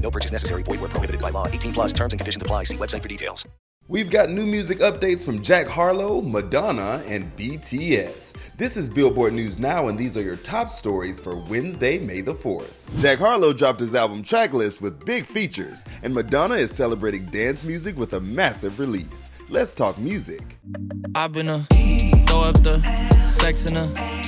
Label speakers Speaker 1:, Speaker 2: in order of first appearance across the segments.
Speaker 1: No purchase necessary. Void where prohibited by law. 18 plus terms and conditions apply. See website for details.
Speaker 2: We've got new music updates from Jack Harlow, Madonna, and BTS. This is Billboard News Now, and these are your top stories for Wednesday, May the 4th. Jack Harlow dropped his album Tracklist with big features, and Madonna is celebrating dance music with a massive release. Let's talk music.
Speaker 3: I've been a throw up the sex in a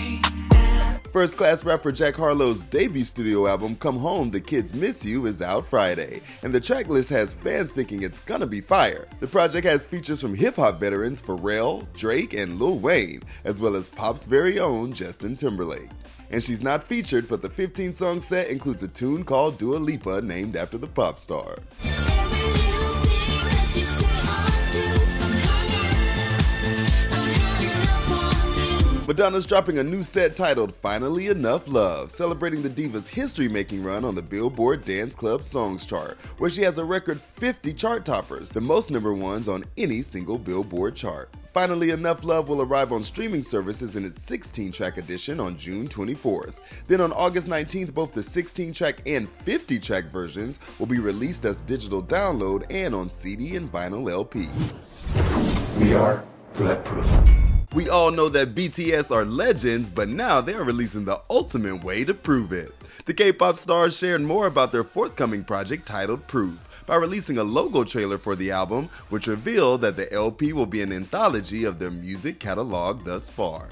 Speaker 2: First class rapper Jack Harlow's debut studio album, Come Home, The Kids Miss You, is out Friday, and the track list has fans thinking it's gonna be fire. The project has features from hip hop veterans Pharrell, Drake, and Lil Wayne, as well as pop's very own Justin Timberlake. And she's not featured, but the 15 song set includes a tune called Dua Lipa, named after the pop star. Madonna's dropping a new set titled Finally Enough Love, celebrating the diva's history making run on the Billboard Dance Club Songs chart, where she has a record 50 chart toppers, the most number ones on any single Billboard chart. Finally Enough Love will arrive on streaming services in its 16 track edition on June 24th. Then on August 19th, both the 16 track and 50 track versions will be released as digital download and on CD and vinyl LP.
Speaker 4: We are bulletproof.
Speaker 2: We all know that BTS are legends, but now they're releasing the ultimate way to prove it. The K pop stars shared more about their forthcoming project titled Proof by releasing a logo trailer for the album, which revealed that the LP will be an anthology of their music catalog thus far.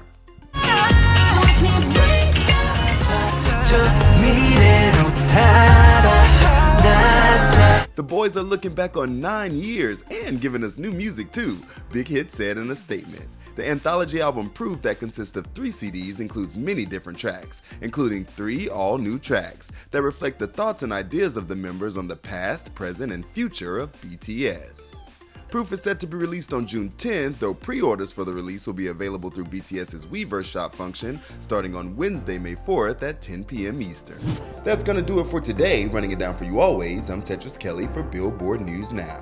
Speaker 2: The boys are looking back on nine years and giving us new music too, Big Hit said in a statement. The anthology album Proof that consists of three CDs includes many different tracks, including three all new tracks that reflect the thoughts and ideas of the members on the past, present, and future of BTS. Proof is set to be released on June 10th, though pre orders for the release will be available through BTS's Weverse shop function starting on Wednesday, May 4th at 10 p.m. Eastern. That's gonna do it for today. Running it down for you always, I'm Tetris Kelly for Billboard News Now.